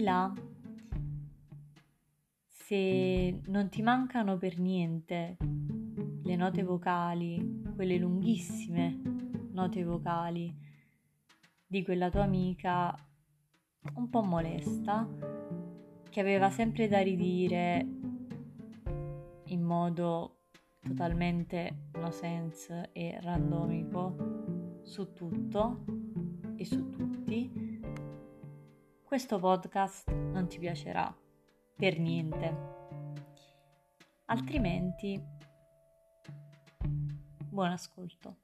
là, se non ti mancano per niente le note vocali, quelle lunghissime note vocali di quella tua amica un po' molesta, che aveva sempre da ridire in modo totalmente no sense e randomico su tutto e su tutti, questo podcast non ti piacerà per niente. Altrimenti, buon ascolto.